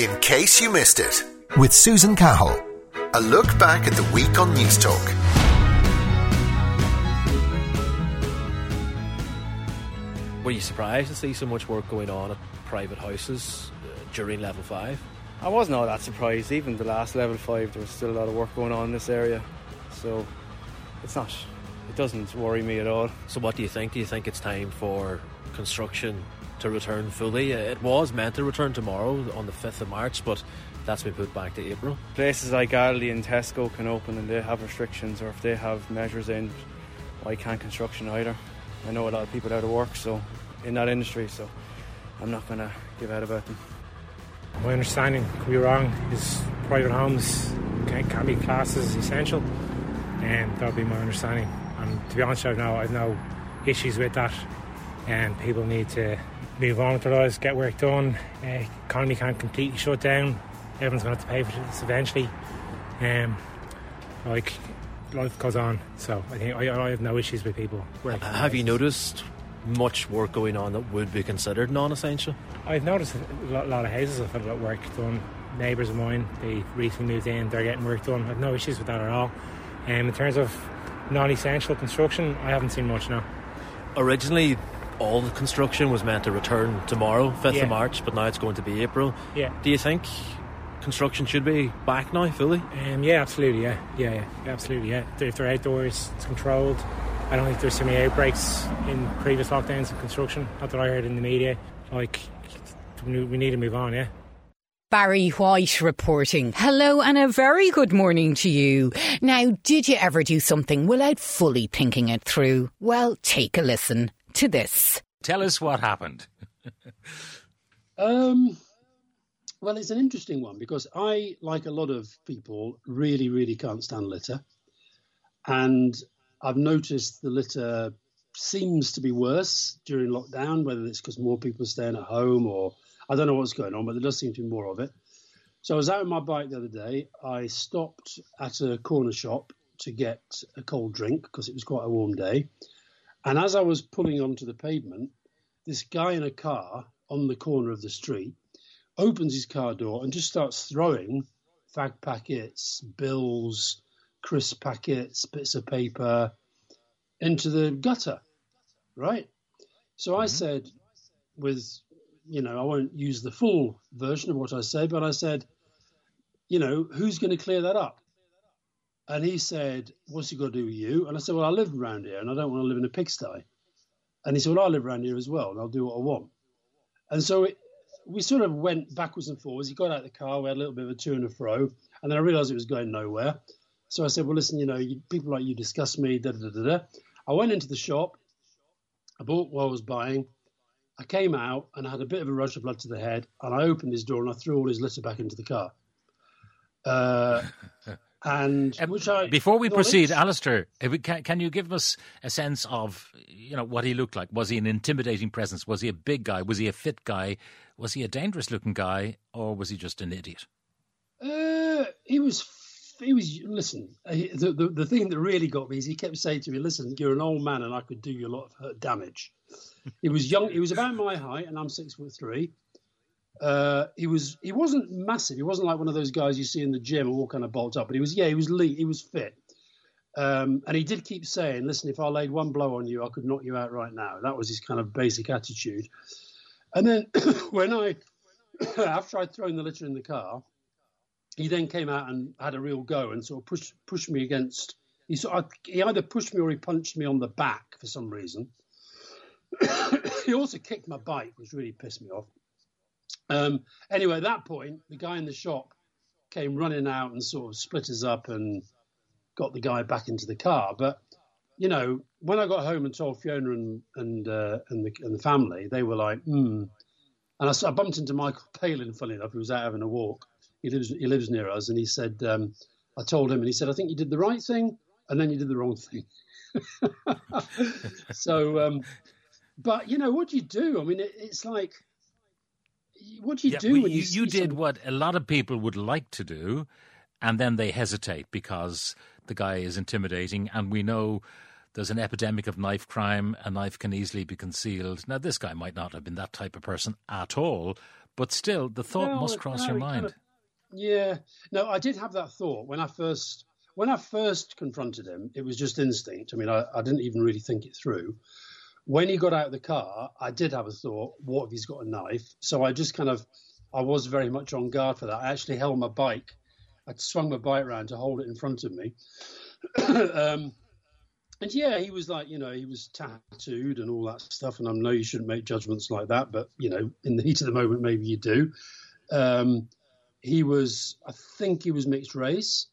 In case you missed it, with Susan Cahill. A look back at the week on Newstalk. Were you surprised to see so much work going on at private houses uh, during level 5? I wasn't all that surprised. Even the last level 5, there was still a lot of work going on in this area. So it's not, it doesn't worry me at all. So, what do you think? Do you think it's time for construction to return fully? Uh, It was meant to return tomorrow on the 5th of March, but that's been put back to April. Places like Aldi and Tesco can open and they have restrictions, or if they have measures in, why can't construction either? I know a lot of people out of work, so in that industry, so I'm not going to give out about them. My understanding, could be wrong, is private homes can, can be classed as essential, and that would be my understanding. And to be honest, I've no, I've no issues with that, and people need to move on with their lives, get work done. Uh, economy can't completely shut down. Everyone's going to have to pay for this eventually. Um, like life goes on, so I think I, I have no issues with people working. Have you noticed much work going on that would be considered non essential? I've noticed a lot, lot of houses have had a lot of work done. Neighbours of mine, they recently moved in, they're getting work done. I've no issues with that at all. Um, in terms of non-essential construction, I haven't seen much now. Originally, all the construction was meant to return tomorrow, 5th Yeah. of March, but now it's going to be April. Yeah. Do you think construction should be back now fully? Um, yeah, absolutely. Yeah, yeah, yeah, yeah, absolutely. Yeah, if they're outdoors, it's controlled. I don't think there's so many outbreaks in previous lockdowns of construction. Not that I heard in the media. Like, we we need to move on. Yeah. Barry White reporting. Hello and a very good morning to you. Now, did you ever do something without fully thinking it through? Well, take a listen to this. Tell us what happened. Um, well, it's an interesting one because I, like a lot of people, really, really can't stand litter. And I've noticed the litter seems to be worse during lockdown, whether it's because more people are staying at home or I don't know what's going on, but there does seem to be more of it. So I was out on my bike the other day. I stopped at a corner shop to get a cold drink because it was quite a warm day. And as I was pulling onto the pavement, this guy in a car on the corner of the street opens his car door and just starts throwing fag packets, bills, crisp packets, bits of paper into the gutter, right? So I mm-hmm. said, with, you know, I won't use the full version of what I say, but I said, you know, who's going to clear that up? And he said, what's he got to do with you? And I said, well, I live around here and I don't want to live in a pigsty. And he said, well, I live around here as well and I'll do what I want. And so it, we sort of went backwards and forwards. He got out of the car, we had a little bit of a to and a fro, and then I realised it was going nowhere. So I said, "Well, listen, you know, you, people like you disgust me." Da, da, da, da. I went into the shop. I bought what I was buying. I came out and I had a bit of a rush of blood to the head, and I opened his door and I threw all his litter back into the car. Uh, and Um, which I Before we proceed, "It's- Alastair, if we can, can you give us a sense of you know what he looked like? Was he an intimidating presence? Was he a big guy? Was he a fit guy? Was he a dangerous looking guy, or was he just an idiot? Uh, he was. He was. Listen, the, the the thing that really got me is he kept saying to me, "Listen, you're an old man, and I could do you a lot of damage." he was young. He was about my height, and I'm six foot three. Uh, he was. He wasn't massive. He wasn't like one of those guys you see in the gym all kind of bolt up. But he was. Yeah, he was lean. He was fit. Um, and he did keep saying, "Listen, if I laid one blow on you, I could knock you out right now." That was his kind of basic attitude. And then when I, after I'd thrown the litter in the car, he then came out and had a real go and sort of pushed pushed me against. He sort of, he either pushed me or he punched me on the back for some reason. he also kicked my bike, which really pissed me off. Um, anyway, at that point, the guy in the shop came running out and sort of split us up and got the guy back into the car. But you know, when I got home and told Fiona and and uh, and, the, and the family, they were like, "Hmm." And I bumped into Michael Palin, funny enough, who was out having a walk. He lives he lives near us, and he said, um, I told him, and he said, I think you did the right thing, and then you did the wrong thing. so, um, but you know, what do you do? I mean, it, it's like, what do you do well, when you, you, you did what a lot of people would like to do, and then they hesitate because the guy is intimidating, and we know there's an epidemic of knife crime. A knife can easily be concealed. Now, this guy might not have been that type of person at all, but still, the thought Well, must cross no, your it kind mind. of- Yeah, no, I did have that thought when I first when I first confronted him. It was just instinct. I mean, I, I didn't even really think it through. When he got out of the car, I did have a thought: what if he's got a knife? So I just kind of, I was very much on guard for that. I actually held my bike. I swung my bike around to hold it in front of me. um, and yeah, he was like, you know, he was tattooed and all that stuff. And I know you shouldn't make judgments like that, but you know, in the heat of the moment, maybe you do. Um, he was, I think he was mixed race,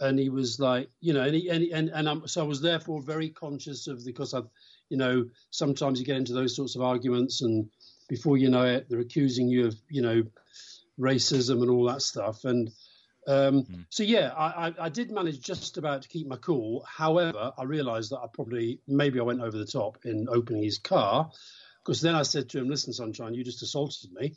and he was like, you know, and he, and and, and I'm, so I was therefore very conscious of because I've, you know, sometimes you get into those sorts of arguments, and before you know it, they're accusing you of, you know, racism and all that stuff, and. Um, So yeah, I, I, I did manage just about to keep my cool. However, I realised that I probably maybe I went over the top in opening his car, because then I said to him, "Listen, sunshine, you just assaulted me,"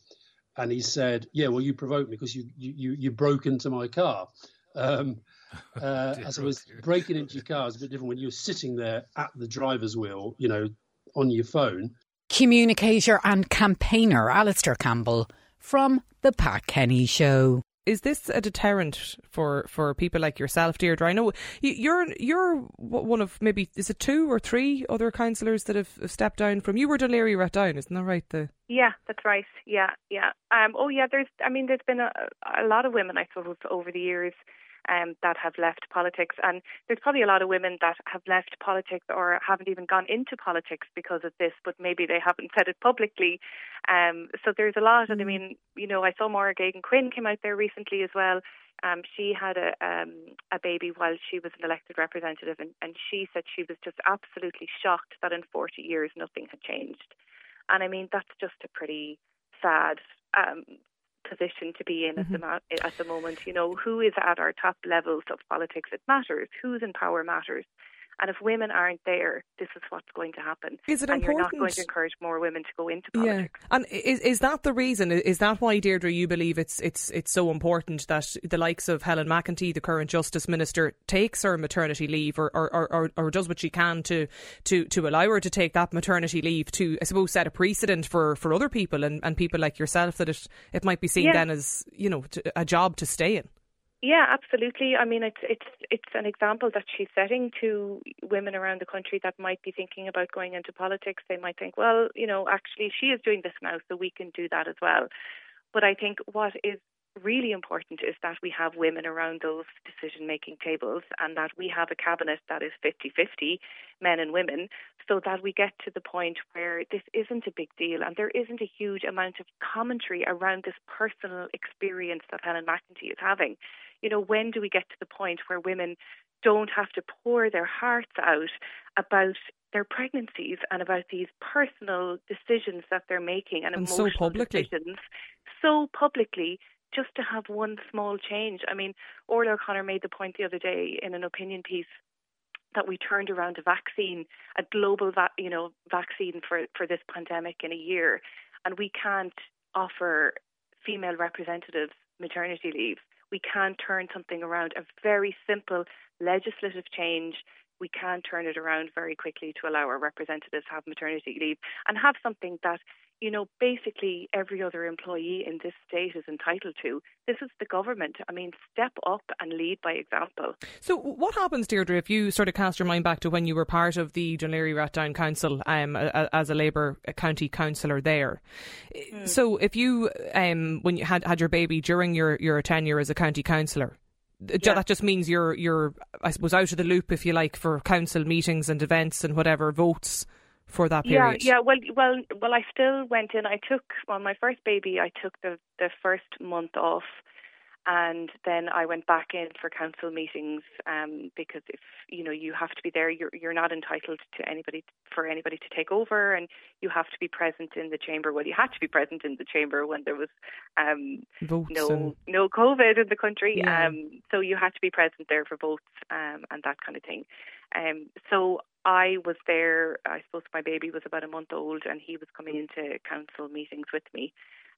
and he said, "Yeah, well, you provoked me because you you you, you broke into my car." Um, uh, as I was breaking into your car, it's a bit different when you're sitting there at the driver's wheel, you know, on your phone. Communicator and campaigner Alastair Campbell from The Pat Kenny Show. Is this a deterrent for, for people like yourself, Deirdre? I know you- you're you're one of maybe is it two or three other councillors that have have stepped down from you were Dún Laoghaire Rathdown, isn't that right? The Yeah, that's right. Yeah, yeah. Um, oh, yeah. There's, I mean, there's been a, a lot of women, I suppose, over the years, um, that have left politics, and there's probably a lot of women that have left politics or haven't even gone into politics because of this, but maybe they haven't said it publicly. Um, so there's a lot, and I mean, you know, I saw Maura Gagan Quinn came out there recently as well. Um, she had a um, a baby while she was an elected representative, and, and she said she was just absolutely shocked that in 40 years nothing had changed. And I mean, that's just a pretty sad um, position to be in at the mm-hmm. ma- at the moment. You know, who is at our top levels of politics? It matters. Who's in power matters. And if women aren't there, this is what's going to happen. Is it and you're not going to encourage more women to go into politics. yeah, and is is that the reason? Is that why Deirdre you believe it's it's it's so important that the likes of Helen McEntee, the current Justice Minister, takes her maternity leave or or, or, or, does what she can to, to to allow her to take that maternity leave to I suppose set a precedent for, for other people and, and people like yourself that it it might be seen Yeah. then as you know a job to stay in. Yeah, absolutely. I mean, it's it's it's an example that she's setting to women around the country that might be thinking about going into politics. They might think, well, you know, actually, she is doing this now, so we can do that as well. But I think what is really important is that we have women around those decision making tables and that we have a cabinet that is 50 50, men and women, so that we get to the point where this isn't a big deal and there isn't a huge amount of commentary around this personal experience that Helen McEntee is having. You know, when do we get to the point where women don't have to pour their hearts out about their pregnancies and about these personal decisions that they're making and, And so emotional publicly. decisions so publicly just to have one small change. I mean, Orla O'Connor made the point the other day in an opinion piece that we turned around a vaccine, a global, va- you know, vaccine for for this pandemic in a year, and we can't offer female representatives maternity leave. We can't turn something around. A very simple legislative change. We can turn it around very quickly to allow our representatives have maternity leave and have something that you know, basically every other employee in this state is entitled to. This is the government. I mean, step up and lead by example. So, what happens, Deirdre, if you sort of cast your mind back to when you were part of the Dún Laoghaire Rathdown Council um, as a Labour county councillor there? So, if you, um, when you had, had your baby during your, your tenure as a county councillor, Yeah. that just means you're, you're, I suppose, out of the loop, if you like, for council meetings and events and whatever votes for that period. Yeah, yeah. Well, well, well. I still went in. I took on my first baby. I took the the first month off, and then I went back in for council meetings. Um, because if you know you have to be there, you're you're not entitled to anybody for anybody to take over, and you have to be present in the chamber. Well, you had to be present in the chamber when there was um Votes no and- no COVID in the country. Yeah. Um, so you had to be present there for votes um, and that kind of thing. Um, so I was there. I suppose my baby was about a month old, and he was coming into council meetings with me.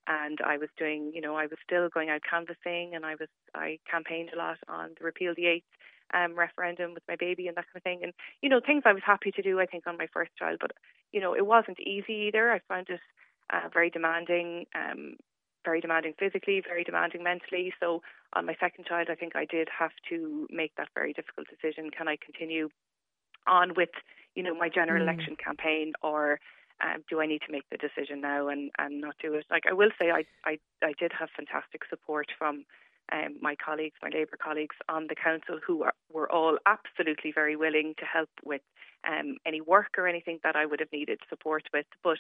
And I was doing, you know, I was still going out canvassing, and I was I campaigned a lot on the repeal the eighth um, referendum with my baby and that kind of thing. And you know, things I was happy to do. I think on my first child, but you know, it wasn't easy either. I found it uh, very demanding. Um, very demanding physically, very demanding mentally. So on my second child, I think I did have to make that very difficult decision. Can I continue on with, you know, my general mm. election campaign or um, do I need to make the decision now and, and not do it? Like I will say, I, I, I did have fantastic support from um, my colleagues, my Labour colleagues on the council, who are, were all absolutely very willing to help with um, any work or anything that I would have needed support with. But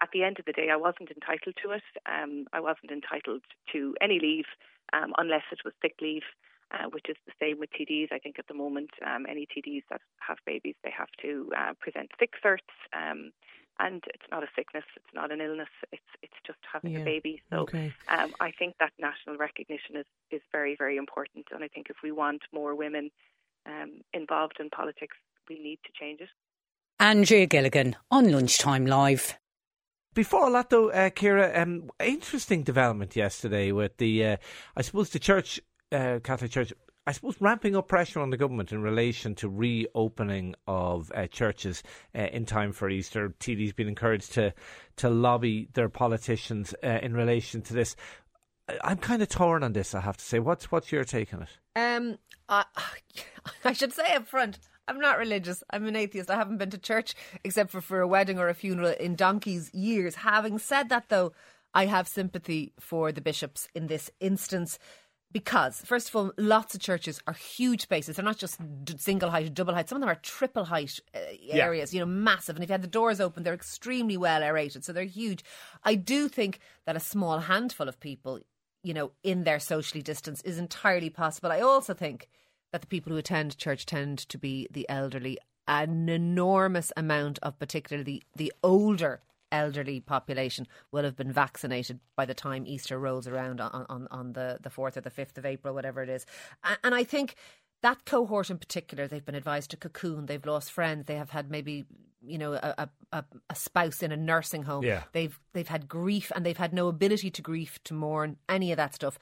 at the end of the day, I wasn't entitled to it. Um, I wasn't entitled to any leave um, unless it was sick leave. Uh, which is the same with TDs. I think at the moment, um, any TDs that have babies, they have to uh, present sick certs. Um, and it's not a sickness, it's not an illness, it's it's just having yeah. a baby. So okay. um, I think that national recognition is, is very, very important. And I think if we want more women um, involved in politics, we need to change it. Andrea Gilligan on Lunchtime Live. Before all that, though, uh, Ciara, um, interesting development yesterday with the, uh, I suppose, the church, uh, Catholic Church I suppose, ramping up pressure on the government in relation to reopening of uh, churches uh, in time for Easter. TD's been encouraged to to lobby their politicians uh, in relation to this. I'm kind of torn on this. I have to say. What's what's your take on it? Um, I, I should say up front. I'm not religious. I'm an atheist. I haven't been to church except for for a wedding or a funeral in donkey's years. Having said that, though, I have sympathy for the bishops in this instance because first of all lots of churches are huge spaces they're not just single height double height some of them are triple height uh, areas yeah. you know massive and if you had the doors open they're extremely well aerated so they're huge i do think that a small handful of people you know in their socially distance is entirely possible i also think that the people who attend church tend to be the elderly an enormous amount of particularly the older elderly population will have been vaccinated by the time Easter rolls around on, on, on the, the 4th or the 5th of April, whatever it is. And I think that cohort in particular, they've been advised to cocoon. They've lost friends. They have had maybe, you know, a, a, a, spouse in a nursing home. Yeah. They've they've had grief and they've had no ability to grief, to mourn, any of that stuff.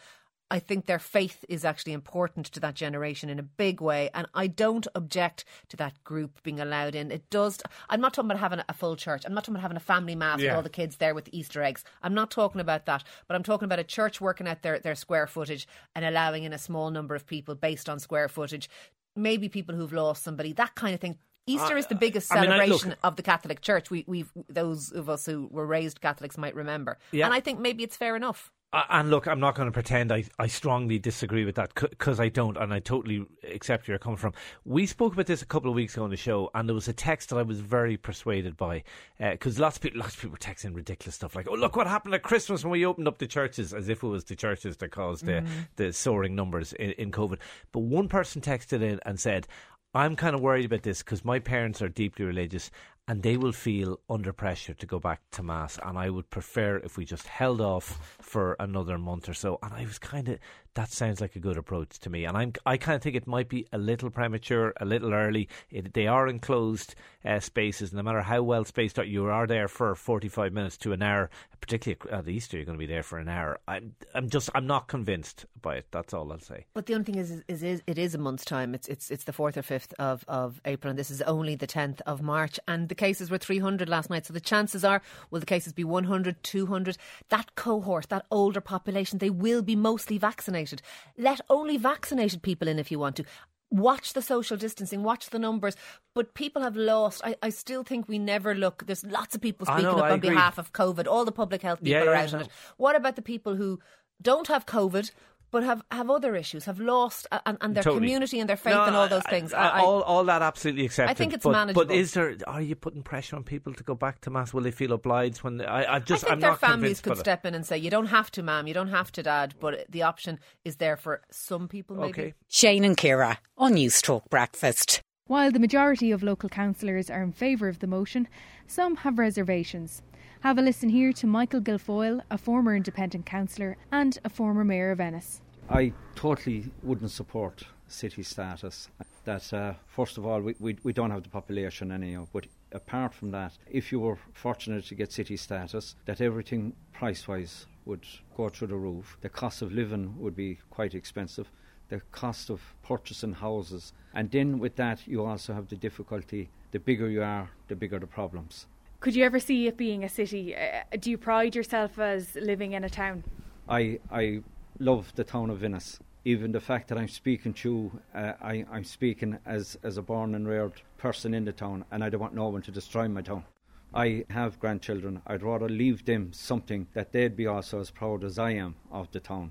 I think their faith is actually important to that generation in a big way. And I don't object to that group being allowed in. It does. I'm not talking about having a full church. I'm not talking about having a family mass yeah. with all the kids there with Easter eggs. I'm not talking about that. But I'm talking about a church working out their, their square footage and allowing in a small number of people based on square footage. Maybe people who've lost somebody, that kind of thing. Easter is the biggest celebration I mean, I, of the Catholic Church. We, we've those of us who were raised Catholics might remember, yeah. and I think maybe it's fair enough. And look, I'm not going to pretend I, I strongly disagree with that because I don't, and I totally accept where you're coming from. We spoke about this a couple of weeks ago on the show, and there was a text that I was very persuaded by because uh, lots of people, lots of people were texting ridiculous stuff like, "Oh, look what happened at Christmas when we opened up the churches," as if it was the churches that caused the mm-hmm. the soaring numbers in, in COVID. But one person texted in and said, I'm kind of worried about this because my parents are deeply religious and they will feel under pressure to go back to mass. And I would prefer if we just held off for another month or so. And I was kind of that sounds like a good approach to me. And I'm I kind of think it might be a little premature, a little early. It, they are enclosed uh, spaces. No matter how well spaced out, you are there for 45 minutes to an hour. Particularly at Easter, you're going to be there for an hour. I'm I'm just I'm not convinced by it. That's all I'll say. But the only thing is, is, is it is a month's time. It's it's it's the fourth or fifth of of April, and this is only the 10th of March. And the cases were 300 last night. So the chances are, will the cases be 100, 200? That cohort, that older population, they will be mostly vaccinated. Let only vaccinated people in if you want to watch the social distancing, watch the numbers. But people have lost. I, I still think we never look. There's lots of people speaking know, up I on agree. behalf of COVID. All the public health people yeah, are yeah, out on it. What about the people who don't have COVID but have, have other issues, have lost uh, and, and their totally. community and their faith no, and all those things. I, I, all, all that absolutely accepted. I think it's but, manageable. But is there? Are you putting pressure on people to go back to mass? Will they feel obliged when? I, I just I think I'm their not families could step in and say, "You don't have to, ma'am. You don't have to, dad." But the option is there for some people. Maybe. Okay. Shane and Ciara on Newstalk Breakfast. While the majority of local councillors are in favour of the motion, some have reservations. Have a listen here to Michael Guilfoyle, a former independent councillor and a former mayor of Ennis. I totally wouldn't support city status. That uh, first of all, we, we, we don't have the population anyhow. But apart from that, if you were fortunate to get city status, that everything price wise would go through the roof. The cost of living would be quite expensive. The cost of purchasing houses. And then with that, you also have the difficulty the bigger you are, the bigger the problems. Could you ever see it being a city? Uh, do you pride yourself as living in a town? I, I love the town of Ennis. Even the fact that I'm speaking to you, uh, I, I'm speaking as, as a born and reared person in the town, and I don't want no one to destroy my town. I have grandchildren. I'd rather leave them something that they'd be also as proud as I am of the town,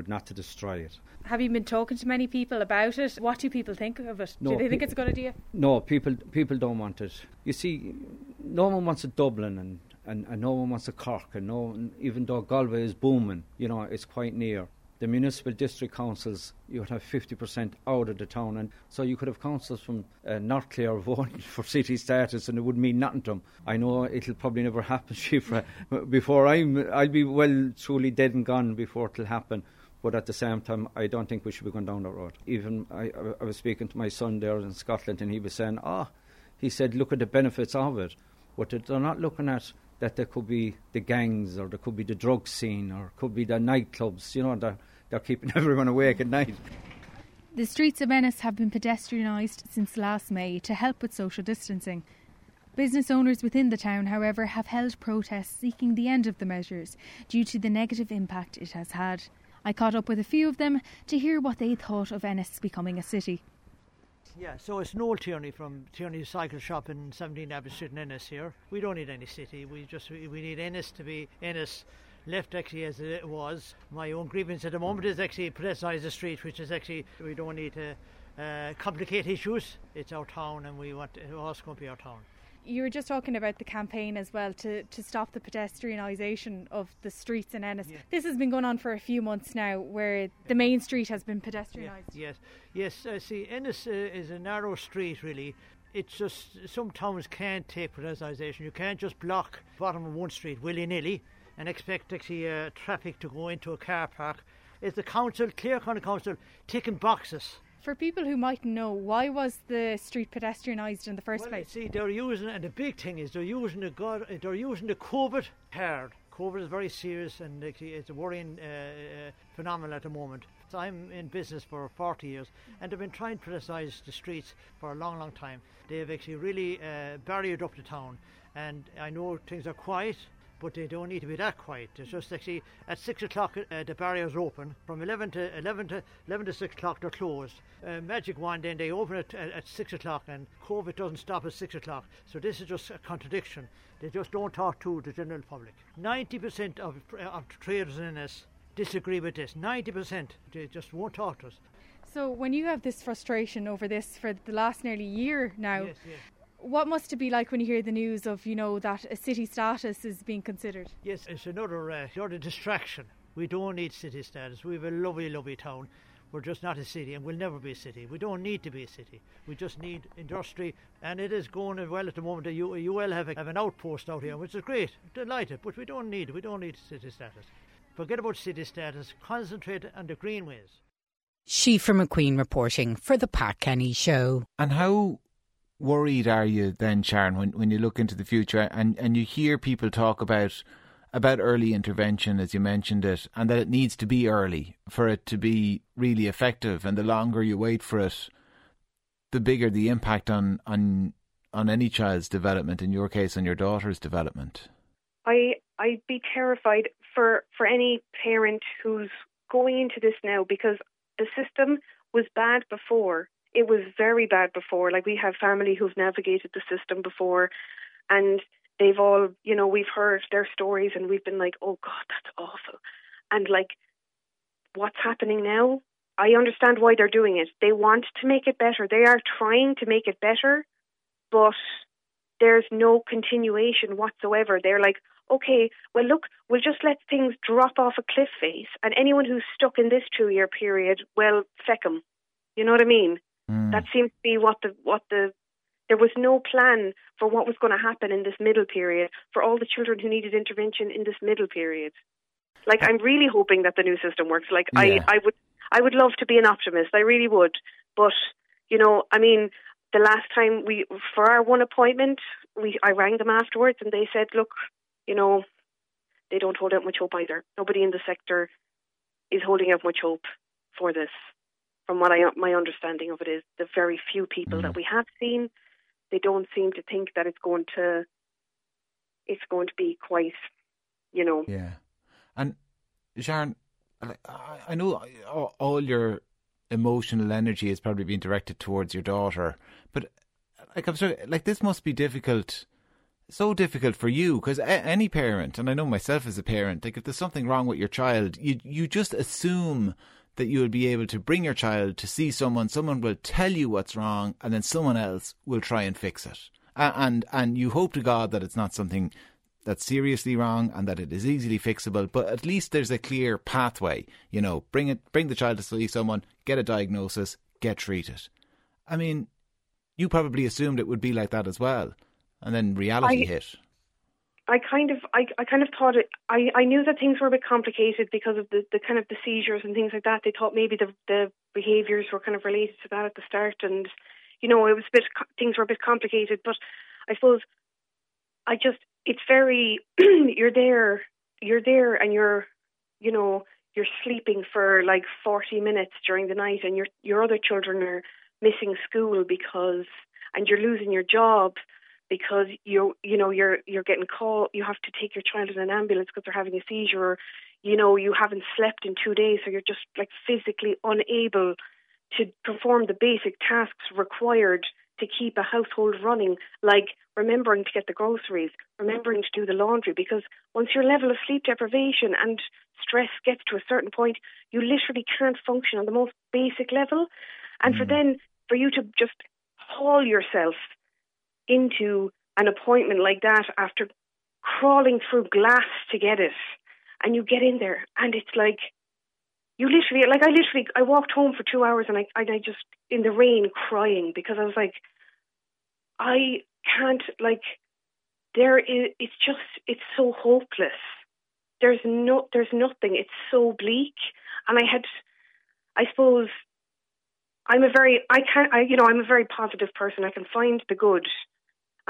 but not to destroy it. Have you been talking to many people about it? What do people think of it? No, do they think pe- it's a good idea? No, people people don't want it. You see, no one wants a Dublin and, and, and no one wants a Cork, and no one, even though Galway is booming, you know, it's quite near. The municipal district councils, you would have 50% out of the town, and so you could have councils from uh, North Clare voting for city status, and it wouldn't mean nothing to them. I know it'll probably never happen, Shifra. Before I'm, I'll be well truly dead and gone before it'll happen. But at the same time, I don't think we should be going down that road. Even I, I was speaking to my son there in Scotland, and he was saying, "Ah, oh, he said, look at the benefits of it, but they're not looking at that there could be the gangs, or there could be the drug scene, or could be the nightclubs. You know, they're, they're keeping everyone awake at night." The streets of Ennis have been pedestrianised since last May to help with social distancing. Business owners within the town, however, have held protests seeking the end of the measures due to the negative impact it has had. I caught up with a few of them to hear what they thought of Ennis becoming a city. Yeah, so it's Noel Tierney from Tierney's Cycle Shop in 17 Abbott Street in Ennis here. We don't need any city. We just we need Ennis to be Ennis left actually as it was. My own grievance at the moment is actually pedestrianise the street, which is actually we don't need to uh, complicate issues. It's our town, and we want it also going to be our town. You were just talking about the campaign as well to, to stop the pedestrianisation of the streets in Ennis. Yeah. This has been going on for a few months now, where the main street has been pedestrianised. Yes, yes. Uh, see, Ennis uh, is a narrow street, really. It's just some towns can't take pedestrianisation. You can't just block bottom of one street willy nilly and expect actually uh, traffic to go into a car park. Is the council, Clare County Council, ticking boxes. For people who mightn't know, why was the street pedestrianised in the first well, place? See, they're using, and the big thing is they're using the God, they're using the COVID card. COVID is very serious, and it's a worrying uh, uh, phenomenon at the moment. So I'm in business for 40 years, and they've been trying to criticise the streets for a long, long time. They have actually really uh, barriered up the town, and I know things are quiet but they don't need to be that quiet. It's just actually at six o'clock uh, the barriers open. From eleven to eleven to eleven to six o'clock they're closed. Uh, magic one then they open it at, at six o'clock, and COVID doesn't stop at six o'clock. So this is just a contradiction. They just don't talk to the general public. Ninety percent of of traders in this disagree with this. Ninety percent they just won't talk to us. So when you have this frustration over this for the last nearly year now. Yes, yes what must it be like when you hear the news of you know that a city status is being considered? Yes, it's another uh, another distraction. We don't need city status. We have a lovely, lovely town. We're just not a city, and we'll never be a city. We don't need to be a city. We just need industry, and it is going well at the moment. You you will have, a, have an outpost out here, which is great. Delighted, but we don't need we don't need city status. Forget about city status. Concentrate on the greenways. She from McQueen reporting for the Pat Kenny Show. And how worried are you then, Sharon, when, when you look into the future and, and you hear people talk about about early intervention, as you mentioned it, and that it needs to be early for it to be really effective, and the longer you wait for it, the bigger the impact on on on any child's development. In your case, on your daughter's development. I I'd be terrified for for any parent who's going into this now because the system was bad before it was very bad before. Like we have family who've navigated the system before, and they've all, you know, we've heard their stories, and we've been like, oh God, that's awful. And like, what's happening now? I understand why they're doing it. They want to make it better. They are trying to make it better, but there's no continuation whatsoever. They're like, okay, well, look, we'll just let things drop off a cliff face, and anyone who's stuck in this two year period, well, feck 'em. You know what I mean? Mm. That seems to be what the what the there was no plan for what was going to happen in this middle period for all the children who needed intervention in this middle period. Like I'm really hoping that the new system works. Like Yeah. I I would I would love to be an optimist. I really would. But you know, I mean, the last time we for our one appointment, we I rang them afterwards and they said, look, you know, they don't hold out much hope either. Nobody in the sector is holding out much hope for this. From what I my understanding of it is, the very few people that mm. we have seen, they don't seem to think that it's going to it's going to be quite, you know. Yeah. And Sharon, I know all your emotional energy is probably being directed towards your daughter, but like I'm sorry, like this must be difficult, so difficult for you because any parent, and I know myself as a parent, like if there's something wrong with your child, you you just assume that you will be able to bring your child to see someone, someone will tell you what's wrong, and then someone else will try and fix it. And and you hope to God that it's not something that's seriously wrong and that it is easily fixable, but at least there's a clear pathway. You know, bring it, bring the child to see someone, get a diagnosis, get treated. I mean, you probably assumed it would be like that as well, and then reality I, hit. I kind of, I, I kind of thought it. I, I knew that things were a bit complicated because of the, the kind of the seizures and things like that. They thought maybe the the behaviours were kind of related to that at the start, and you know, it was a bit things were a bit complicated. But I suppose I just it's very you're there you're there and you're you know you're sleeping for like 40 minutes during the night and your your other children are missing school because and you're losing your job because you're you know you're you're getting called you have to take your child in an ambulance because they're having a seizure or you know you haven't slept in 2 days so you're just like physically unable to perform the basic tasks required to keep a household running, like remembering to get the groceries, remembering to do the laundry, because once your level of sleep deprivation and stress gets to a certain point, you literally can't function on the most basic level. And mm. for then, for you to just haul yourself into an appointment like that after crawling through glass to get it, and you get in there, and it's like, you literally like I literally I walked home for two hours and I I just in the rain crying because I was like I can't like there is it's just it's so hopeless. There's no there's nothing. It's so bleak. And I had I suppose I'm a very I can I you know I'm a very positive person. I can find the good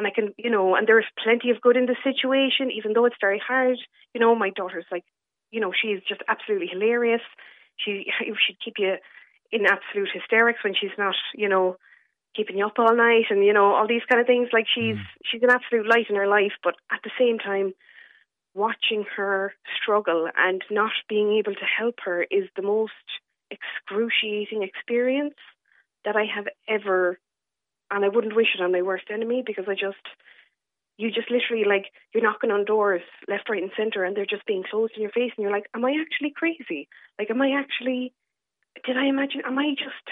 and I can you know and there's plenty of good in the situation even though it's very hard. You know my daughter's like you know she's just absolutely hilarious. She she'd keep you in absolute hysterics when she's not you know keeping you up all night and you know all these kind of things like she's mm. she's an absolute light in her life but at the same time watching her struggle and not being able to help her is the most excruciating experience that I have ever and I wouldn't wish it on my worst enemy because I just you just literally like you're knocking on doors left, right and centre and they're just being closed in your face and you're like, Am I actually crazy? Like am I actually did I imagine am I just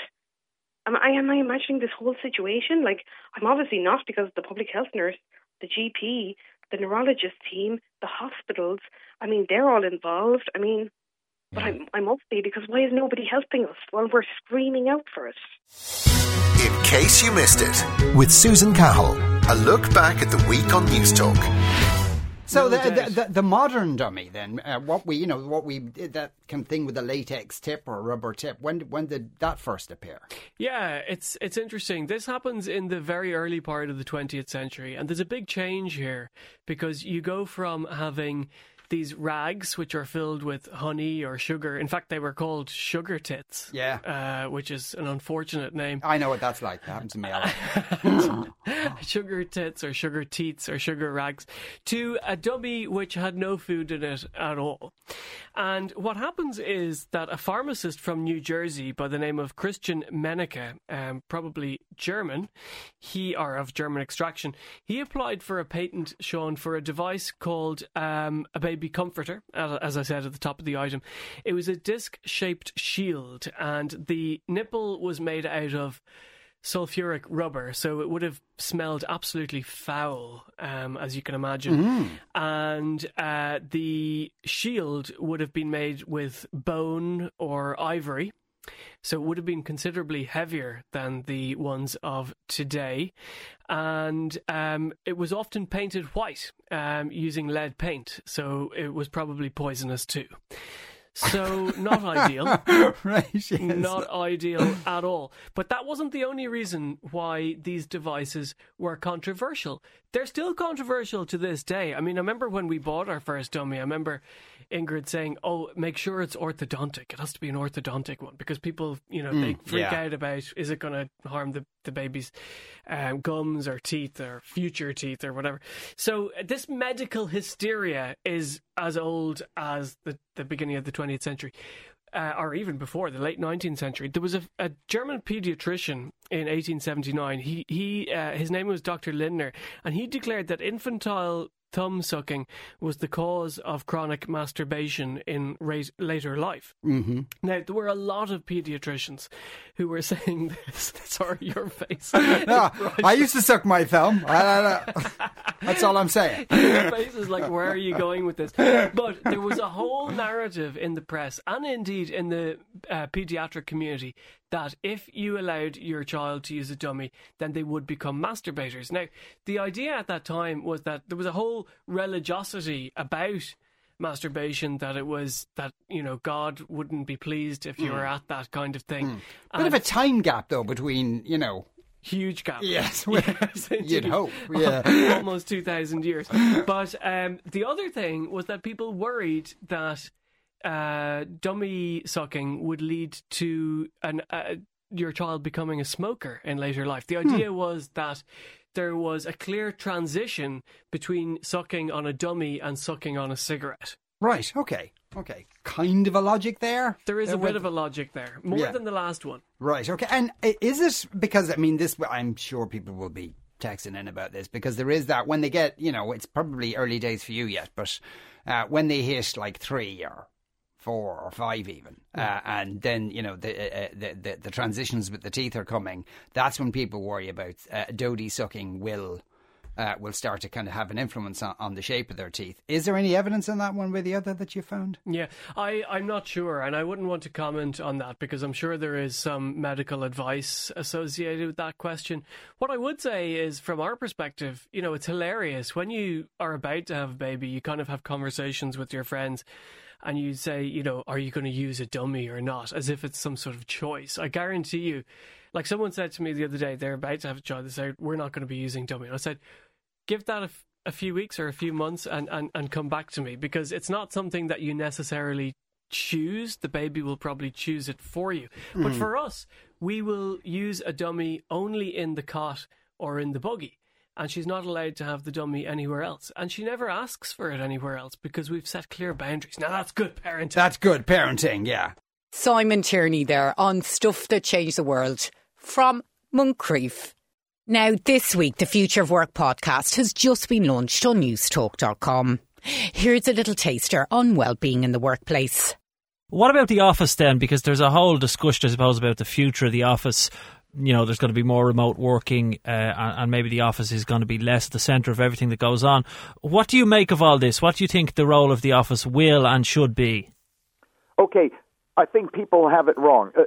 am I am I imagining this whole situation? Like I'm obviously not because the public health nurse, the GP, the neurologist team, the hospitals, I mean they're all involved. I mean but I, I must be because why is nobody helping us while we're screaming out for it? In case you missed it, with Susan Cahill, a look back at the week on Newstalk. So the, the, the, the modern dummy then, uh, what we you know what we did that kind of thing with the latex tip or rubber tip. When when did that first appear? Yeah, it's it's interesting. This happens in the very early part of the 20th century, and there's a big change here because you go from having these rags which are filled with honey or sugar. In fact, they were called sugar tits. Yeah. Uh, which is an unfortunate name. I know what that's like. Happened to me a lot. sugar tits or sugar teats or sugar rags to a dummy which had no food in it at all. And what happens is that a pharmacist from New Jersey by the name of Christian Meinecke, um, probably German, he are of German extraction, he applied for a patent, Sean, for a device called um, a baby baby comforter, as I said at the top of the item. It was a disc shaped shield, and the nipple was made out of sulfuric rubber, so it would have smelled absolutely foul, um, as you can imagine. Mm. And uh, the shield would have been made with bone or ivory. So it would have been considerably heavier than the ones of today. And um, it was often painted white um, using lead paint. So it was probably poisonous too. So not ideal. right. Yes. Not ideal at all. But that wasn't the only reason why these devices were controversial. They're still controversial to this day. I mean, I remember when we bought our first dummy, I remember Ingrid saying, "Oh, make sure it's orthodontic. It has to be an orthodontic one because people, you know, mm, they freak yeah. out about is it going to harm the the baby's um, gums or teeth or future teeth or whatever." So uh, this medical hysteria is as old as the the beginning of the 20th century. uh, or even before the late 19th century, there was a, a German pediatrician in 1879. He he uh, his name was Dr. Lindner, and he declared that infantile thumb sucking was the cause of chronic masturbation in later life. Mm-hmm. Now, there were a lot of pediatricians who were saying this. Sorry, your face. no, I used to suck my thumb. That's all I'm saying. Your face is like, where are you going with this? But there was a whole narrative in the press and indeed in the uh, pediatric community that if you allowed your child to use a dummy, then they would become masturbators. Now, the idea at that time was that there was a whole religiosity about masturbation that it was that you know God wouldn't be pleased if you mm. were at that kind of thing. Mm. Bit of a time gap though between you know huge gap. Yes, yes you'd hope. Yeah, almost two thousand years. But um, the other thing was that people worried that uh, dummy sucking would lead to an uh, your child becoming a smoker in later life. The hmm. idea hmm. was that there was a clear transition between sucking on a dummy and sucking on a cigarette. Right. Okay. Okay. Kind of a logic there. There is there a bit of a logic there, more yeah. than the last one. Right. Okay. And is it because I mean this? I'm sure people will be texting in about this because there is that when they get you know it's probably early days for you yet, but uh, when they hit like three or four or five even, uh, and then you know the, uh, uh, the, the the transitions with the teeth are coming. That's when people worry about uh, dodie sucking will. Uh, will start to kind of have an influence on, on, the shape of their teeth. Is there any evidence on that one way or the other that you found? Yeah, I, I'm not sure, and I wouldn't want to comment on that because I'm sure there is some medical advice associated with that question. What I would say is, from our perspective, you know, it's hilarious when you are about to have a baby, you kind of have conversations with your friends and you say, you know, are you going to use a dummy or not, as if it's some sort of choice. I guarantee you, like someone said to me the other day, they're about to have a child. They said, we're not going to be using dummy. And I said, give that a, f- a few weeks or a few months and, and, and come back to me because it's not something that you necessarily choose. The baby will probably choose it for you. Mm. But for us, we will use a dummy only in the cot or in the buggy and she's not allowed to have the dummy anywhere else. And she never asks for it anywhere else because we've set clear boundaries. Now that's good parenting. That's good parenting, yeah. Simon Tierney there on Stuff That Changed the World from Moncrieff. Now, this week, the Future of Work podcast has just been launched on newstalk.com. Here's a little taster on well-being in the workplace. What about the office then? Because there's a whole discussion, I suppose, about the future of the office you know, there's going to be more remote working, uh, and, maybe the office is going to be less the centre of everything that goes on. What do you make of all this? What do you think the role of the office will and should be? Okay, I think people have it wrong. Uh,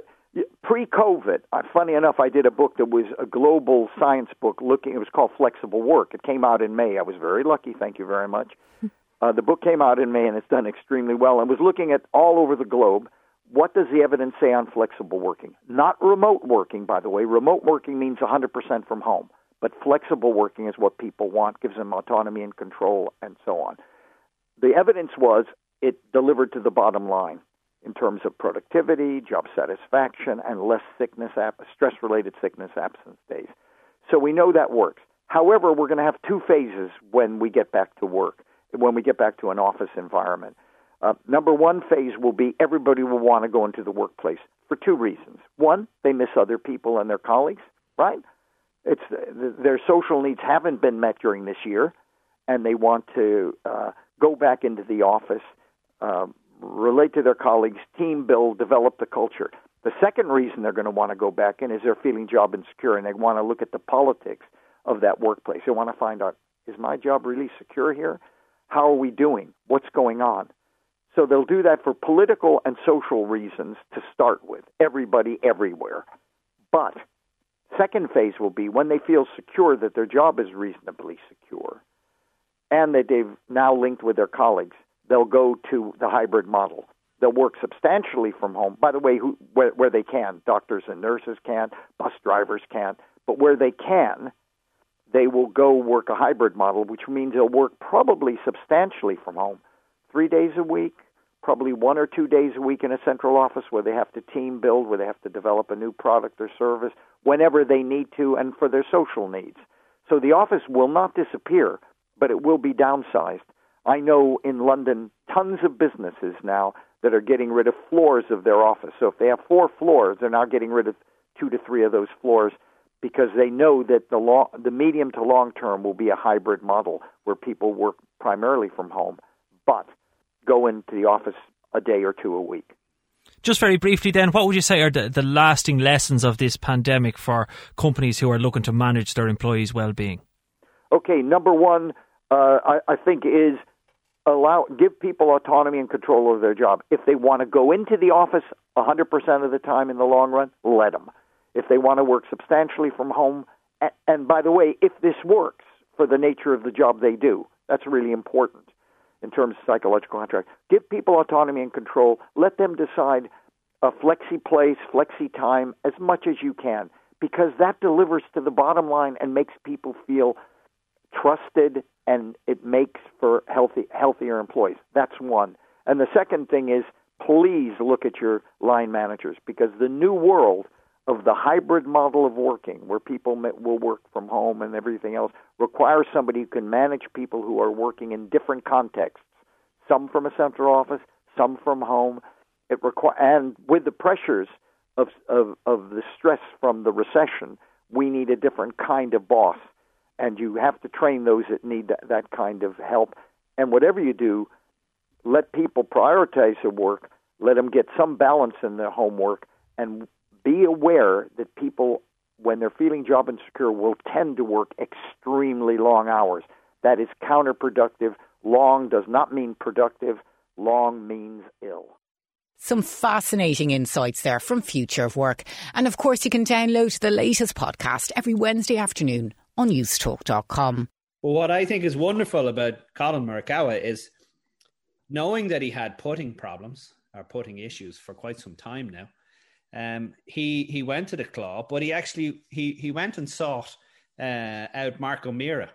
pre-COVID, uh, funny enough, I did a book that was a global science book looking. It was called Flexible Work. It came out in May. I was very lucky. Thank you very much. Uh, the book came out in May, and it's done extremely well. And was looking at all over the globe what does the evidence say on flexible working? Not remote working, by the way. Remote working means 100% from home, but flexible working is what people want, gives them autonomy and control, and so on. The evidence was it delivered to the bottom line in terms of productivity, job satisfaction, and less sickness, stress-related sickness absence days. So we know that works. However, we're going to have two phases when we get back to work, when we get back to an office environment. Uh, number one phase will be everybody will want to go into the workplace for two reasons. One, they miss other people and their colleagues, right? It's their social needs haven't been met during this year, and they want to uh, go back into the office, uh, relate to their colleagues, team build, develop the culture. The second reason they're going to want to go back in is they're feeling job insecure and they want to look at the politics of that workplace. They want to find out is my job really secure here? How are we doing? What's going on? So they'll do that for political and social reasons to start with, everybody everywhere. But second phase will be when they feel secure that their job is reasonably secure and that they've now linked with their colleagues, they'll go to the hybrid model. They'll work substantially from home. By the way, who, where, where they can, doctors and nurses can, bus drivers can't. but where they can, they will go work a hybrid model, which means they'll work probably substantially from home three days a week, probably one or two days a week in a central office where they have to team build, where they have to develop a new product or service whenever they need to and for their social needs. So the office will not disappear, but it will be downsized. I know in London tons of businesses now that are getting rid of floors of their office. So if they have four floors, they're now getting rid of two to three of those floors because they know that the long, the medium to long term will be a hybrid model where people work primarily from home, but go into the office a day or two a week. Just very briefly, then, what would you say are the, the lasting lessons of this pandemic for companies who are looking to manage their employees' well-being? Okay, number one, uh, I, I think is allow give people autonomy and control over their job. If they want to go into the office 100% of the time in the long run, let them. If they want to work substantially from home, and, and by the way, if this works for the nature of the job they do, that's really important in terms of psychological contract. Give people autonomy and control. Let them decide a flexi place, flexi time as much as you can because that delivers to the bottom line and makes people feel trusted and it makes for healthy healthier employees. That's one. And the second thing is please look at your line managers because the new world of the hybrid model of working, where people will work from home and everything else, requires somebody who can manage people who are working in different contexts, some from a central office, some from home. It requ- and with the pressures of, of, of the stress from the recession, we need a different kind of boss. And you have to train those that need that, that kind of help. And whatever you do, let people prioritize their work, let them get some balance in their homework, and be aware that people, when they're feeling job insecure, will tend to work extremely long hours. That is counterproductive. Long does not mean productive, long means ill. Some fascinating insights there from Future of Work. And of course, you can download the latest podcast every Wednesday afternoon on newstalk.com. Well, what I think is wonderful about Collin Morikawa is knowing that he had putting problems or putting issues for quite some time now um, he he went to the club, but he actually he he went and sought uh, out Mark O'Meara,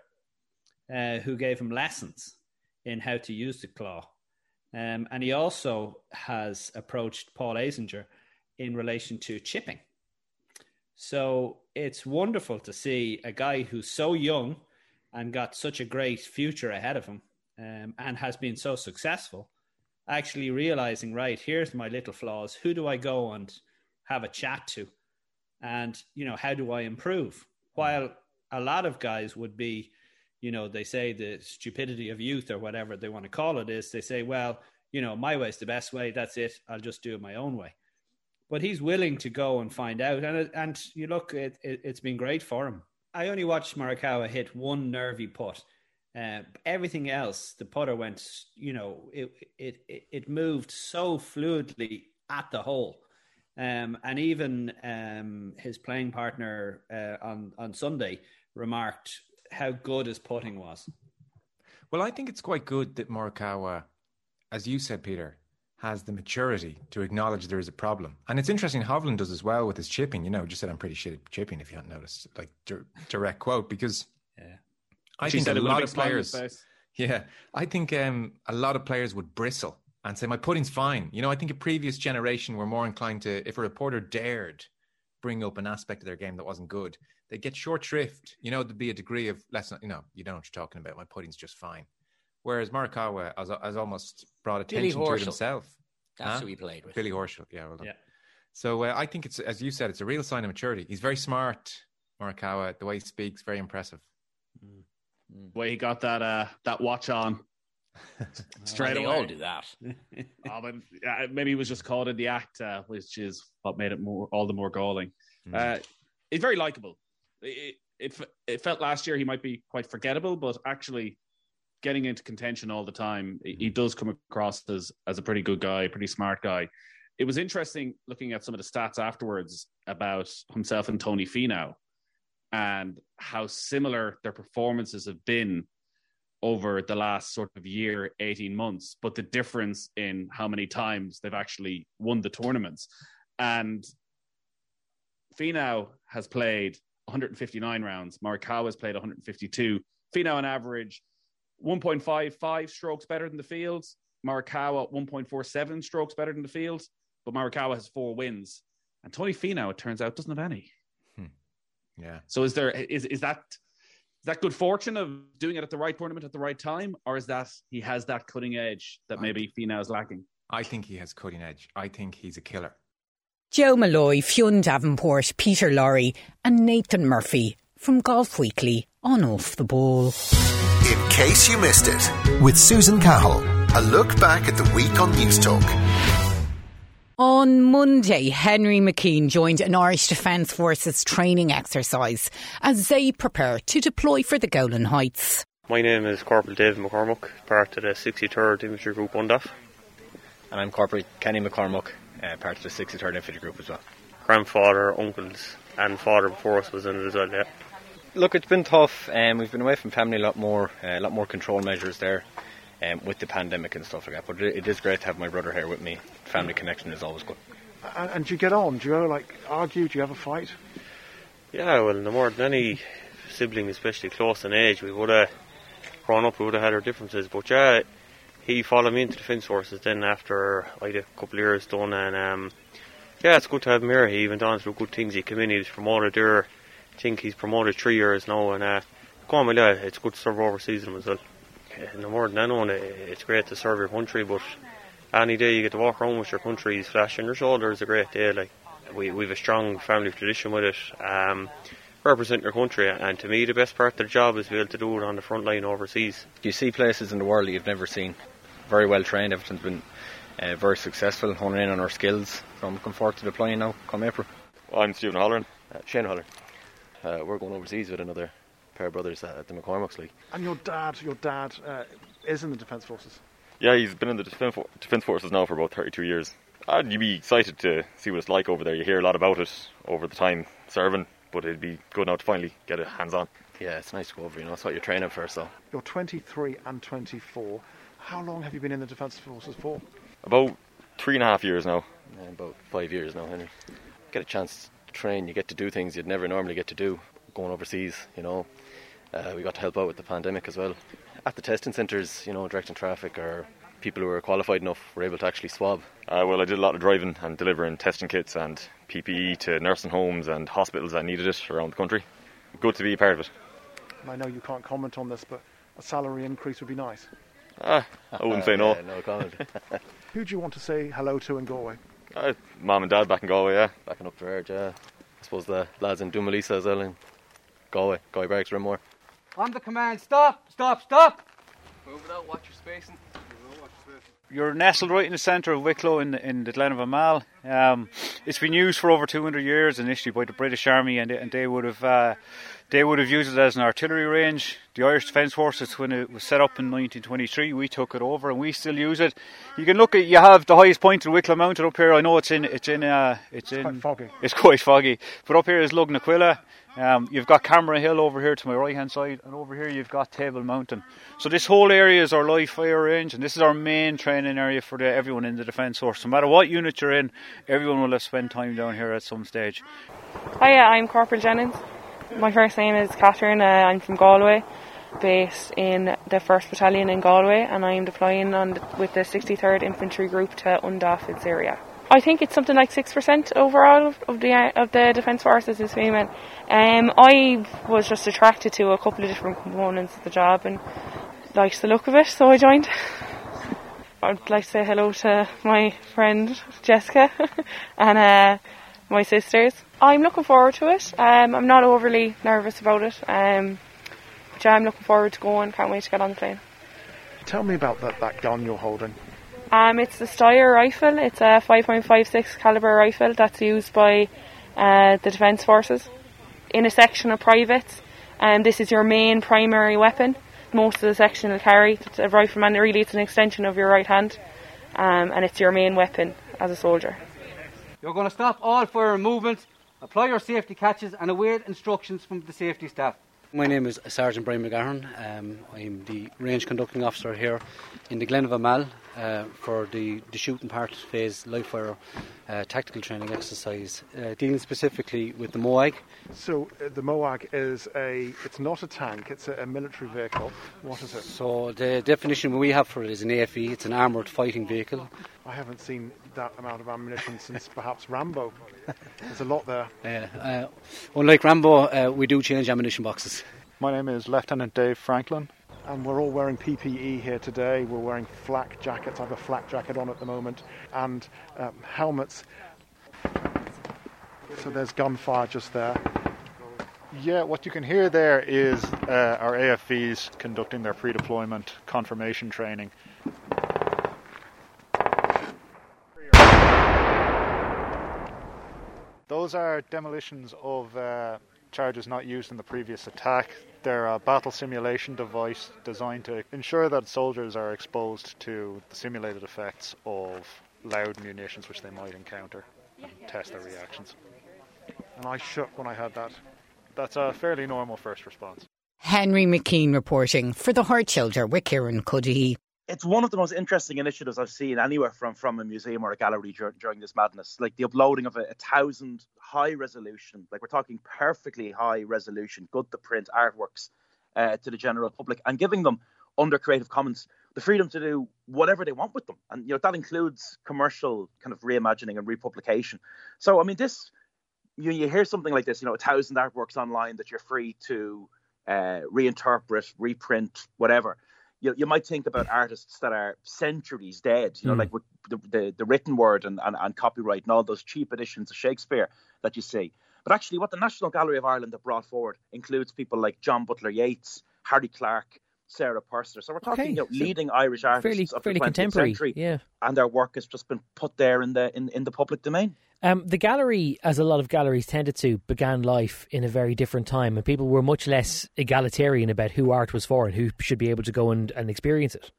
uh, who gave him lessons in how to use the claw. Um, and he also has approached Paul Azinger in relation to chipping. So it's wonderful to see a guy who's so young and got such a great future ahead of him um, and has been so successful actually realizing, right, here's my little flaws. Who do I go and have a chat to. And you know how do i improve? While a lot of guys would be you know they say the stupidity of youth or whatever they want to call it is they say well you know my way is the best way that's it i'll just do it my own way. But he's willing to go and find out. And and you look it, it has been great for him. I only watched Morikawa hit one nervy putt. Uh, everything else the putter went you know it it it moved so fluidly at the hole um, and even um, his playing partner uh, on on Sunday remarked how good his putting was. Well, I think it's quite good that Morikawa, as you said, Peter, has the maturity to acknowledge there is a problem. And it's interesting, Hovland does as well with his chipping. You know, just said I'm pretty shit at chipping. If you haven't noticed, like direct quote, because yeah. I she think a lot of players. Yeah, I think um, a lot of players would bristle and say my pudding's fine. You know, I think a previous generation were more inclined to, if a reporter dared bring up an aspect of their game that wasn't good, they'd get short shrift. You know, there'd be a degree of let's not, you know, you don't know what you're talking about. My pudding's just fine. Whereas Morikawa has, has almost brought attention to it himself. That's huh? who he played with. Billy Horschel. Yeah, well done. Yeah. So uh, I think it's, as you said, it's a real sign of maturity. He's very smart, Morikawa. The way he speaks, very impressive. Mm. Mm. The way he got that uh, that watch on Straight well, they away. all do that. oh, but uh, maybe he was just caught in the act, uh, which is what made it more all the more galling. Mm. Uh, it's very likable. It, it, it felt last year he might be quite forgettable, but actually getting into contention all the time, mm. he does come across as as a pretty good guy, pretty smart guy. It was interesting looking at some of the stats afterwards about himself and Tony Finau and how similar their performances have been over the last sort of year, 18 months, but the difference in how many times they've actually won the tournaments. And Finau has played 159 rounds. Morikawa has played 152. Finau on average 1.55 strokes better than the fields. Morikawa 1.47 strokes better than the fields. But Morikawa has four wins. And Tony Finau, it turns out, doesn't have any. Hmm. Yeah. So is there is is that that good fortune of doing it at the right tournament at the right time, or is that he has that cutting edge that maybe Finau is lacking? I think he has cutting edge. I think he's a killer. Joe Molloy, Fionn Davenport, Peter Lorry, and Nathan Murphy from Golf Weekly on Off the Ball. In case you missed it, with Susan Cahill, a look back at the week on Newstalk. On Monday, Henry McKean joined an Irish Defence Forces training exercise as they prepare to deploy for the Golan Heights. My name is Corporal David McCormick, part of the 63rd Infantry Group UNDOF. And I'm Corporal Kenny McCormick, uh, part of the 63rd Infantry Group as well. Grandfather, uncles, and father before us was in it as well, yeah. Look, it's been tough. Um, we've been away from family a lot more, uh, a lot more control measures there um, with the pandemic and stuff like that. But it, it is great to have my brother here with me. Family connection is always good. And, and do you get on? Do you ever like argue? Do you ever fight? Yeah, well, no more than any sibling, especially close in age, we would have grown up, we would have had our differences. But yeah, he followed me into the Defence Forces then after I had a couple of years done, and um, yeah, it's good to have him here. He even done through good things. He came in, he was promoted there. I think he's promoted three years now, and uh, go on, well, yeah, it's good to serve overseas as well. No more than anyone, it's great to serve your country, but any day you get to walk around with your country's flashing your shoulder is a great day. Like we we've a strong family tradition with it. Um, represent your country, and to me, the best part of the job is to be able to do it on the front line overseas. You see places in the world that you've never seen. Very well trained, everything's been uh, very successful, honing in on our skills. So I'm looking forward to deploying now come April. Well, I'm Stephen Holleran, uh, Shane Holleran. Uh, we're going overseas with another pair of brothers at the McCormick's League. And your dad, your dad uh, is in the Defence Forces. Yeah, he's been in the Defence, Defence Forces now for about 32 years. And you'd be excited to see what it's like over there. You hear a lot about it over the time serving, but it'd be good now to finally get it hands on. Yeah, it's nice to go over, you know, that's what you're training for, so. You're 23 and 24. How long have you been in the Defence Forces for? About three and a half years now. Yeah, about five years now, Henry. Get a chance to train, you get to do things you'd never normally get to do going overseas, you know. Uh, we got to help out with the pandemic as well. At the testing centres, you know, directing traffic or people who were qualified enough were able to actually swab. Uh, well, I did a lot of driving and delivering testing kits and PPE to nursing homes and hospitals that needed it around the country. Good to be a part of it. And I know you can't comment on this, but a salary increase would be nice. Ah, I wouldn't say no. Yeah, no comment. Who do you want to say hello to in Galway? Uh, Mom and Dad back in Galway, yeah. Backing up the road, yeah. I suppose the lads in Dún Uí Mhaoilíosa as well in Galway, Galway Barracks, Renmore. On the command, stop, stop, stop! Move it out, watch your spacing. You're nestled right in the centre of Wicklow in the, in the Glen of Imaal. Um, it's been used for over 200 years initially by the British Army, and they, and they would have uh, they would have used it as an artillery range. The Irish Defence Forces, when it was set up in 1923, we took it over and we still use it. You can look at you have the highest point of Wicklow Mountain up here. I know it's in it's in uh, it's, it's in quite foggy. It's quite foggy, but up here is Lugnaquilla. Um, you've got Camara Hill over here to my right hand side, and over here you've got Table Mountain. So this whole area is our live fire range, and this is our main training area for the, everyone in the Defence Force. No matter what unit you're in, everyone will have spent time down here at some stage. Hiya, I'm Corporal Jennings. My first name is Catherine. Uh, I'm from Galway, based in the 1st Battalion in Galway, and I'm deploying the, with the 63rd Infantry Group to UNDOF in Syria. I think it's something like six percent overall of the of the defence forces is female. Um, I was just attracted to a couple of different components of the job and liked the look of it, so I joined. I'd like to say hello to my friend Jessica and uh, my sisters. I'm looking forward to it. Um, I'm not overly nervous about it. Um, I'm looking forward to going. Can't wait to get on the plane. Tell me about that, that gun you're holding. Um, it's the Steyr rifle. It's a 5.56 caliber rifle that's used by uh, the Defence Forces in a section of privates. And this is your main primary weapon. Most of the section will carry a rifleman. Really, it's an extension of your right hand, um, and it's your main weapon as a soldier. You're going to stop all fire movements, apply your safety catches, and await instructions from the safety staff. My name is Sergeant Brian McGahern. Um, I'm the range conducting officer here in the Glen of Imaal uh, for the, the shooting part phase live fire uh, tactical training exercise, uh, dealing specifically with the MOWAG. So uh, the MOWAG is a, it's not a tank, it's a, a, military vehicle. What is it? So the definition we have for it is an AFV, it's an armoured fighting vehicle. I haven't seen that amount of ammunition since perhaps Rambo. There's a lot there. Yeah, uh, unlike Rambo, uh, we do change ammunition boxes. My name is Lieutenant Dave Franklin. And we're all wearing PPE here today. We're wearing flak jackets. I have a flak jacket on at the moment, and um, helmets. So there's gunfire just there. Yeah, what you can hear there is uh, our AFVs conducting their pre deployment confirmation training. Those are demolitions of uh, charges not used in the previous attack. They're a uh, battle simulation device designed to ensure that soldiers are exposed to the simulated effects of loud munitions which they might encounter and test their reactions. And I shook when I heard that that's a fairly normal first response. Henry McKean reporting for the Hard Shoulder with Kieran Cuddihy. It's one of the most interesting initiatives I've seen anywhere from, from a museum or a gallery dur- during this madness. Like the uploading of a, a thousand high resolution, like we're talking perfectly high resolution, good to print artworks uh, to the general public and giving them under Creative Commons the freedom to do whatever they want with them. And you know that includes commercial kind of reimagining and republication. So I mean this you, you hear something like this, you know, a thousand artworks online that you're free to uh, reinterpret, reprint, whatever. You, you might think about artists that are centuries dead, you know, mm. like with the, the, the, written word and, and, and copyright and all those cheap editions of Shakespeare that you see. But actually, what the National Gallery of Ireland have brought forward includes people like John Butler Yeats, Harry Clarke, Sarah Purser. So we're talking okay. you know, leading Irish artists fairly, of fairly the 20th contemporary, century, yeah. and their work has just been put there in the in, in the public domain. Um, the gallery, as a lot of galleries tended to, began life in a very different time, and people were much less egalitarian about who art was for and who should be able to go and, and experience it.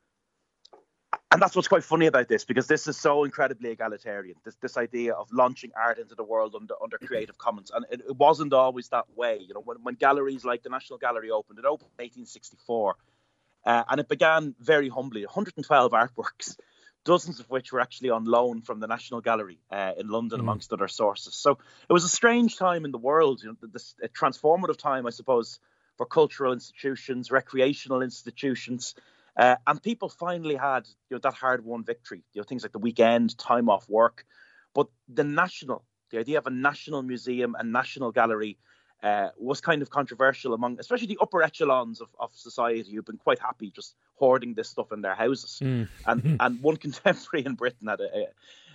And that's what's quite funny about this, because this is so incredibly egalitarian. This this idea of launching art into the world under under Creative Commons, and it, it wasn't always that way. You know, when when galleries like the National Gallery opened, it opened in 1864, uh, and it began very humbly, 112 artworks dozens of which were actually on loan from the National Gallery uh, in London, mm. amongst other sources. So it was a strange time in the world, you know, this, a transformative time, I suppose, for cultural institutions, recreational institutions. Uh, and people finally had you know, that hard-won victory. You know, things like the weekend, time off work, but the national, the idea of a national museum and national gallery uh, was kind of controversial among, especially the upper echelons of, of society who've been quite happy just hoarding this stuff in their houses. Mm. And and one contemporary in Britain had a,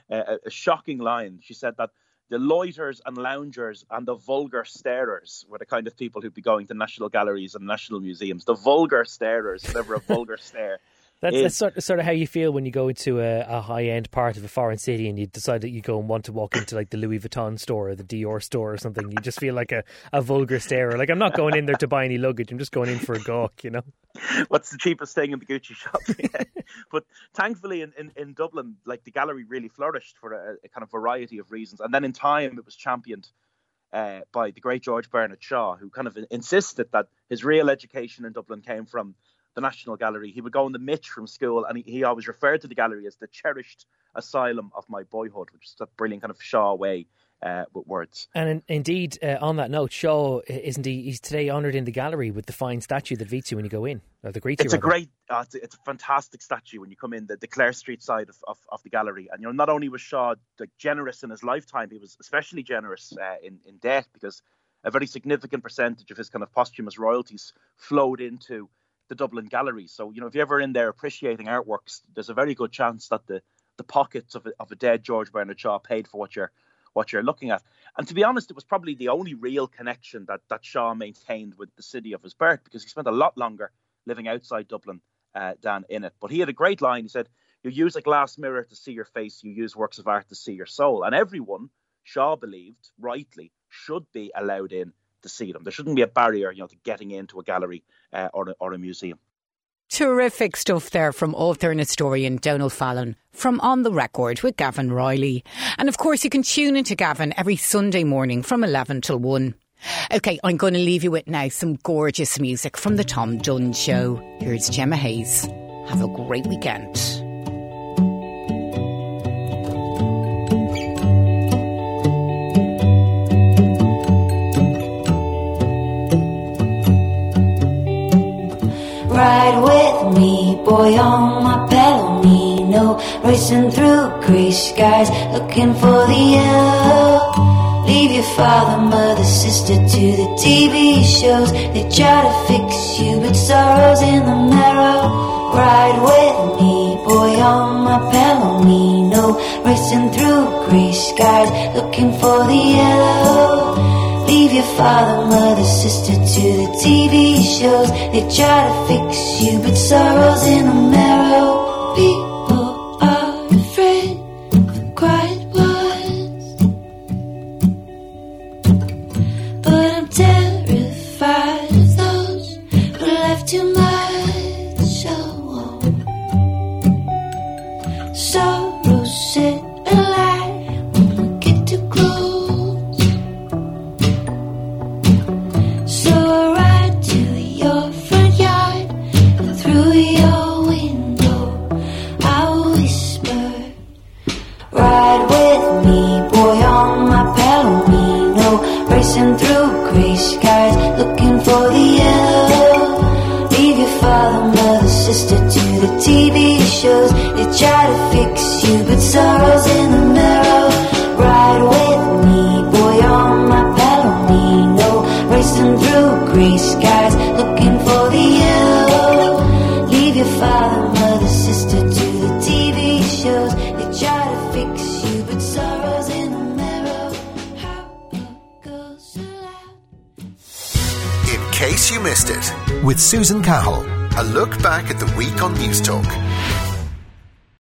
a, a, shocking line. She said that the loiters and loungers and the vulgar starers were the kind of people who'd be going to national galleries and national museums. The vulgar starers, whatever a vulgar stare that's, that's sort, of, sort of how you feel when you go into a, a high end part of a foreign city and you decide that you go and want to walk into like the Louis Vuitton store or the Dior store or something. You just feel like a, a vulgar starer. Like I'm not going in there to buy any luggage. I'm just going in for a gawk, you know. What's the cheapest thing in the Gucci shop? but thankfully, in, in, in, Dublin, like the gallery really flourished for a, a, kind of variety of reasons. And then in time, it was championed uh, by the great George Bernard Shaw, who kind of insisted that his real education in Dublin came from the National Gallery. He would go on the Mitch from school, and he, he always referred to the gallery as the cherished asylum of my boyhood, which is a brilliant kind of Shaw way uh, with words. And in, indeed, uh, on that note, Shaw isn't he? He's today honoured in the gallery with the fine statue that greets you when you go in, or the greets It's a great, uh, it's, a, it's, a, fantastic statue when you come in the, the Clare Street side of, of, of, the gallery. And you know, not only was Shaw like, generous in his lifetime, he was especially generous uh, in in death because a very significant percentage of his kind of posthumous royalties flowed into the Dublin Gallery. So, you know, if you're ever in there appreciating artworks, there's a very good chance that the, the pockets of a, of a dead George Bernard Shaw paid for what you're what you're looking at. And to be honest, it was probably the only real connection that, that Shaw maintained with the city of his birth because he spent a lot longer living outside Dublin uh, than in it. But he had a great line. He said, You use a glass mirror to see your face, you use works of art to see your soul. And everyone, Shaw believed, rightly, should be allowed in to see them. There shouldn't be a barrier, you know, to getting into a gallery uh, or, a, or a museum. Terrific stuff there from author and historian Donald Fallon from On the Record with Gavin Reilly. And of course, you can tune into Gavin every Sunday morning from 11 till 1. Okay, I'm going to leave you with now some gorgeous music from The Tom Dunne Show. Here's Gemma Hayes. Have a great weekend. Ride with me, boy, on my Palomino, racing through gray skies, looking for the L. Leave your father, mother, sister to the TV shows. They try to fix you, but sorrow's in the marrow. Ride with me, boy, on my Palomino. Racing through gray skies, looking for the yellow. Leave your father, mother, sister to the TV shows. They try to fix you, but sorrow's in the marrow.